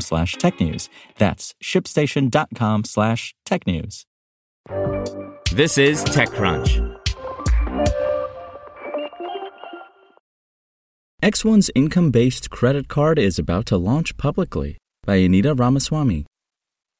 slash technews. That's shipstation.com slash technews. This is TechCrunch. X1's income based credit card is about to launch publicly by Anita Ramaswamy.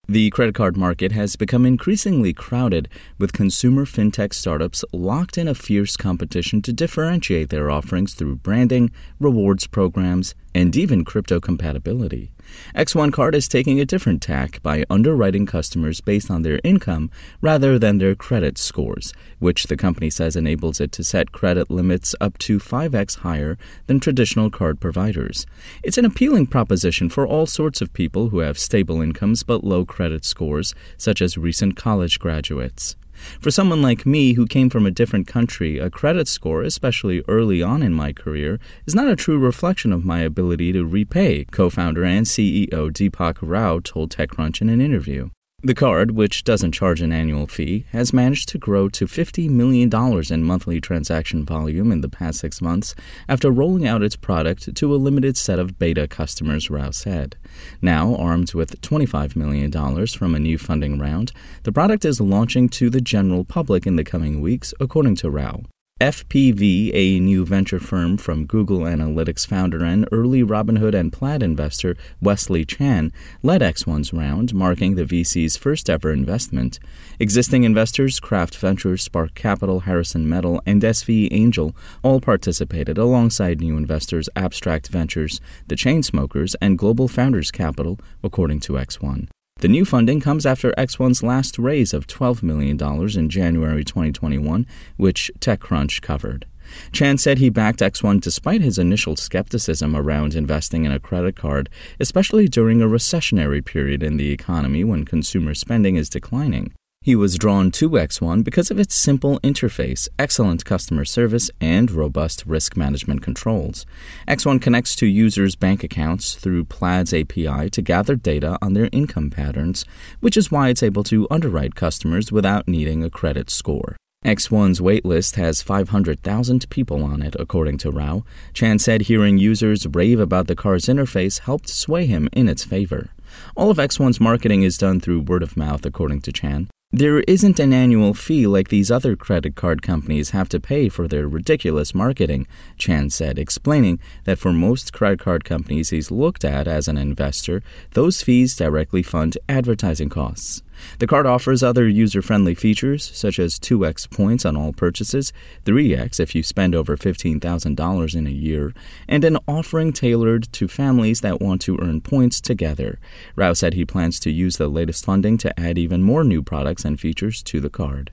The credit card market has become increasingly crowded, with consumer fintech startups locked in a fierce competition to differentiate their offerings through branding, rewards programs, and even crypto compatibility. X1 Card is taking a different tack by underwriting customers based on their income rather than their credit scores, which the company says enables it to set credit limits up to 5x higher than traditional card providers. It's an appealing proposition for all sorts of people who have stable incomes but low credit scores, such as recent college graduates. For someone like me who came from a different country, a credit score, especially early on in my career, is not a true reflection of my ability to repay, co founder and CEO Deepak Rao told TechCrunch in an interview. The card, which doesn't charge an annual fee, has managed to grow to $50 million in monthly transaction volume in the past six months after rolling out its product to a limited set of beta customers, Rao said. Now, armed with $25 million from a new funding round, the product is launching to the general public in the coming weeks, according to Rao. FPV, a new venture firm from Google Analytics founder and early Robinhood and Plaid investor Wesley Chan, led X1's round, marking the VC's first ever investment. Existing investors Craft Ventures, Spark Capital, Harrison Metal, and SV Angel all participated alongside new investors Abstract Ventures, the Chainsmokers, and Global Founders Capital, according to X1. The new funding comes after X1's last raise of $12 million in January 2021, which TechCrunch covered. Chan said he backed X1 despite his initial skepticism around investing in a credit card, especially during a recessionary period in the economy when consumer spending is declining. He was drawn to X1 because of its simple interface, excellent customer service, and robust risk management controls. X1 connects to users' bank accounts through Plaid's API to gather data on their income patterns, which is why it's able to underwrite customers without needing a credit score. X1's waitlist has 500,000 people on it, according to Rao. Chan said hearing users rave about the car's interface helped sway him in its favor. All of X1's marketing is done through word of mouth, according to Chan. There isn't an annual fee like these other credit card companies have to pay for their ridiculous marketing, Chan said, explaining that for most credit card companies he's looked at as an investor, those fees directly fund advertising costs. The card offers other user friendly features, such as 2x points on all purchases, 3x if you spend over $15,000 in a year, and an offering tailored to families that want to earn points together. Rao said he plans to use the latest funding to add even more new products and features to the card.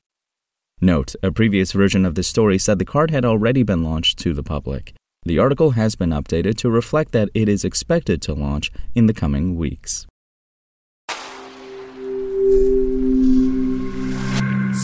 Note, a previous version of this story said the card had already been launched to the public. The article has been updated to reflect that it is expected to launch in the coming weeks.